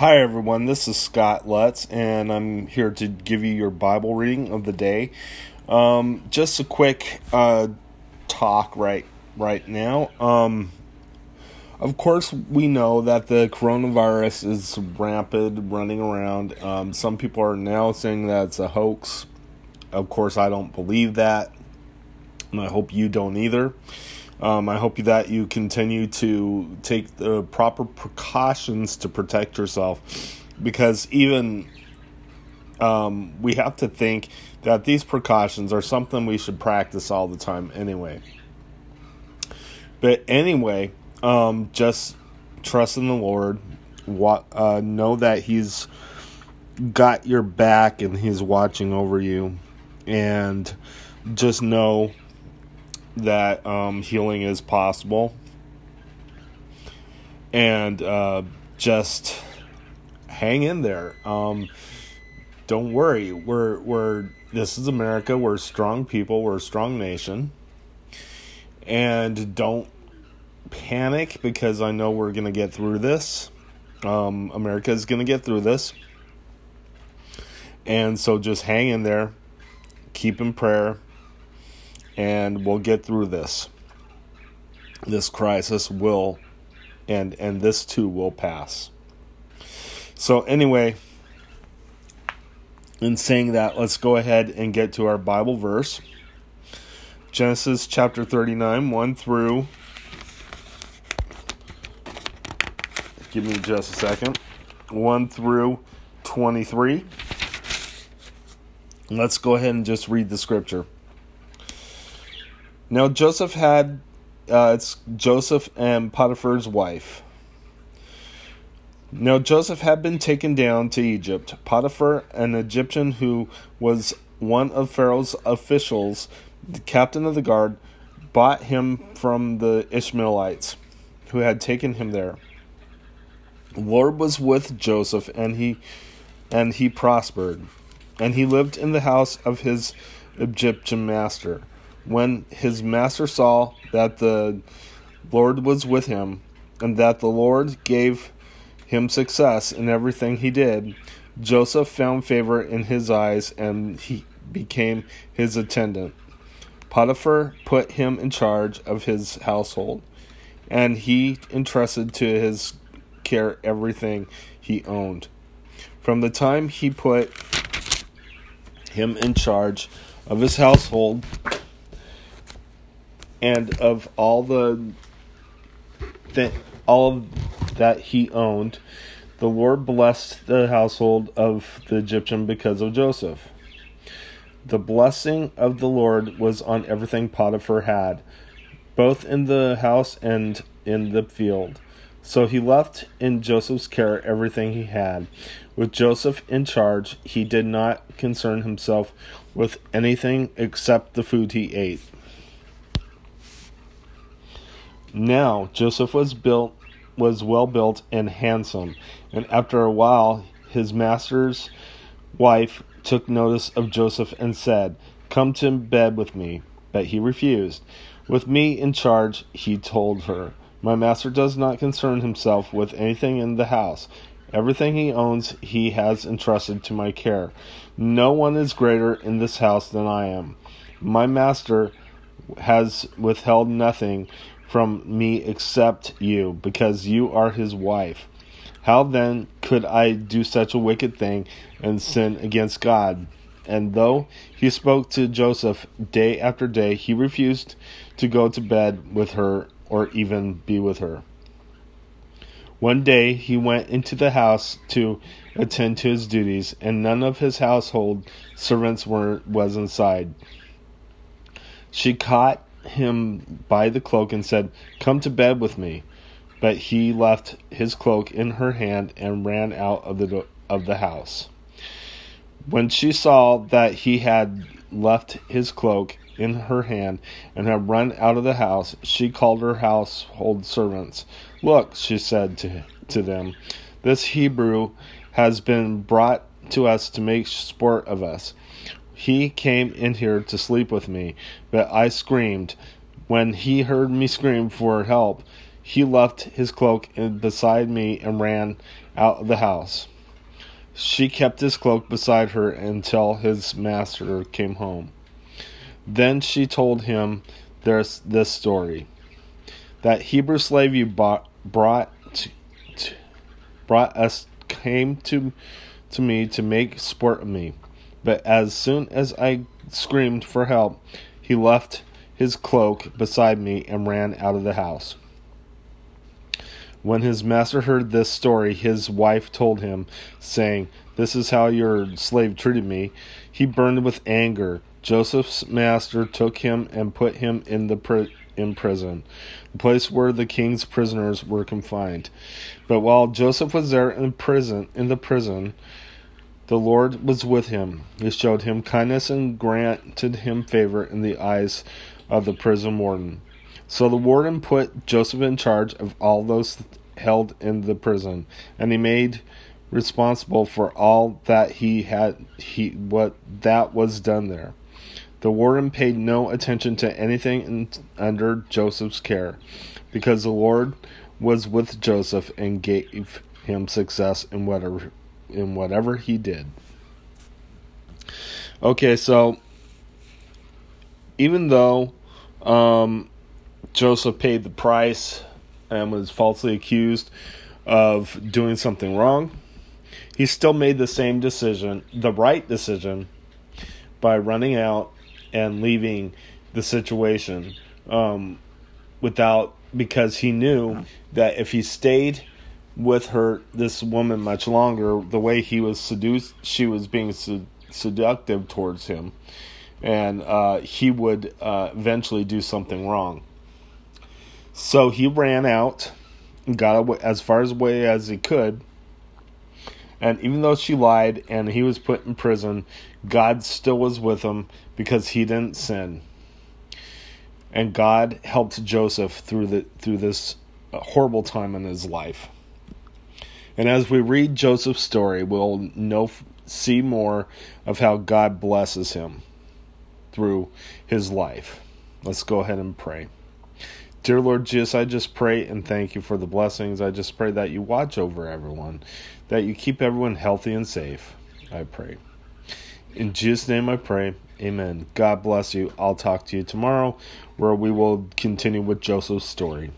Hi, everyone. This is Scott Lutz, and I'm here to give you your Bible reading of the day. Um, just a quick uh, talk right right now. Um, of course, we know that the coronavirus is rampant, running around. Um, some people are now saying that it's a hoax. Of course, I don't believe that, and I hope you don't either. Um, I hope that you continue to take the proper precautions to protect yourself because even um, we have to think that these precautions are something we should practice all the time anyway. But anyway, um, just trust in the Lord. Uh, know that He's got your back and He's watching over you. And just know that um, healing is possible. And uh, just hang in there. Um, don't worry. We're we're this is America. We're strong people. We're a strong nation. And don't panic because I know we're gonna get through this. Um, America is gonna get through this. And so just hang in there. Keep in prayer and we'll get through this. This crisis will and and this too will pass. So anyway, in saying that, let's go ahead and get to our Bible verse. Genesis chapter 39, 1 through Give me just a second. 1 through 23. Let's go ahead and just read the scripture. Now Joseph had uh, it's Joseph and Potiphar's wife. Now Joseph had been taken down to Egypt. Potiphar, an Egyptian who was one of Pharaoh's officials, the captain of the guard, bought him from the Ishmaelites who had taken him there. The Lord was with Joseph and he and he prospered. And he lived in the house of his Egyptian master. When his master saw that the Lord was with him, and that the Lord gave him success in everything he did, Joseph found favor in his eyes and he became his attendant. Potiphar put him in charge of his household, and he entrusted to his care everything he owned. From the time he put him in charge of his household and of all the th- all that he owned, the Lord blessed the household of the Egyptian because of Joseph. The blessing of the Lord was on everything Potiphar had, both in the house and in the field. So he left in Joseph's care everything he had. With Joseph in charge, he did not concern himself with anything except the food he ate. Now Joseph was built was well built and handsome, and after a while his master's wife took notice of Joseph and said, Come to bed with me. But he refused. With me in charge, he told her, My master does not concern himself with anything in the house. Everything he owns, he has entrusted to my care. No one is greater in this house than I am. My master has withheld nothing from me except you, because you are his wife. How then could I do such a wicked thing and sin against God? And though he spoke to Joseph day after day, he refused to go to bed with her or even be with her. One day he went into the house to attend to his duties, and none of his household servants were was inside. She caught him by the cloak and said, Come to bed with me. But he left his cloak in her hand and ran out of the, of the house. When she saw that he had left his cloak in her hand and had run out of the house, she called her household servants. Look, she said to, to them, this Hebrew has been brought to us to make sport of us. He came in here to sleep with me, but I screamed. When he heard me scream for help, he left his cloak beside me and ran out of the house. She kept his cloak beside her until his master came home. Then she told him this, this story that Hebrew slave you bought, brought brought us came to to me to make sport of me. But as soon as I screamed for help, he left his cloak beside me and ran out of the house. When his master heard this story, his wife told him, saying, This is how your slave treated me. He burned with anger. Joseph's master took him and put him in the pri- in prison, the place where the king's prisoners were confined. But while Joseph was there in prison, in the prison, the Lord was with him. He showed him kindness and granted him favor in the eyes of the prison warden. So the warden put Joseph in charge of all those held in the prison, and he made responsible for all that he had he what that was done there. The warden paid no attention to anything in, under Joseph's care, because the Lord was with Joseph and gave him success in whatever in whatever he did. Okay, so even though um, Joseph paid the price and was falsely accused of doing something wrong, he still made the same decision, the right decision, by running out and leaving the situation um, without because he knew that if he stayed with her this woman much longer the way he was seduced she was being seductive towards him and uh, he would uh, eventually do something wrong so he ran out got away, as far away as he could. And even though she lied and he was put in prison, God still was with him because he didn't sin. And God helped Joseph through the through this horrible time in his life. And as we read Joseph's story, we'll know see more of how God blesses him through his life. Let's go ahead and pray. Dear Lord Jesus, I just pray and thank you for the blessings. I just pray that you watch over everyone, that you keep everyone healthy and safe. I pray. In Jesus' name I pray. Amen. God bless you. I'll talk to you tomorrow where we will continue with Joseph's story.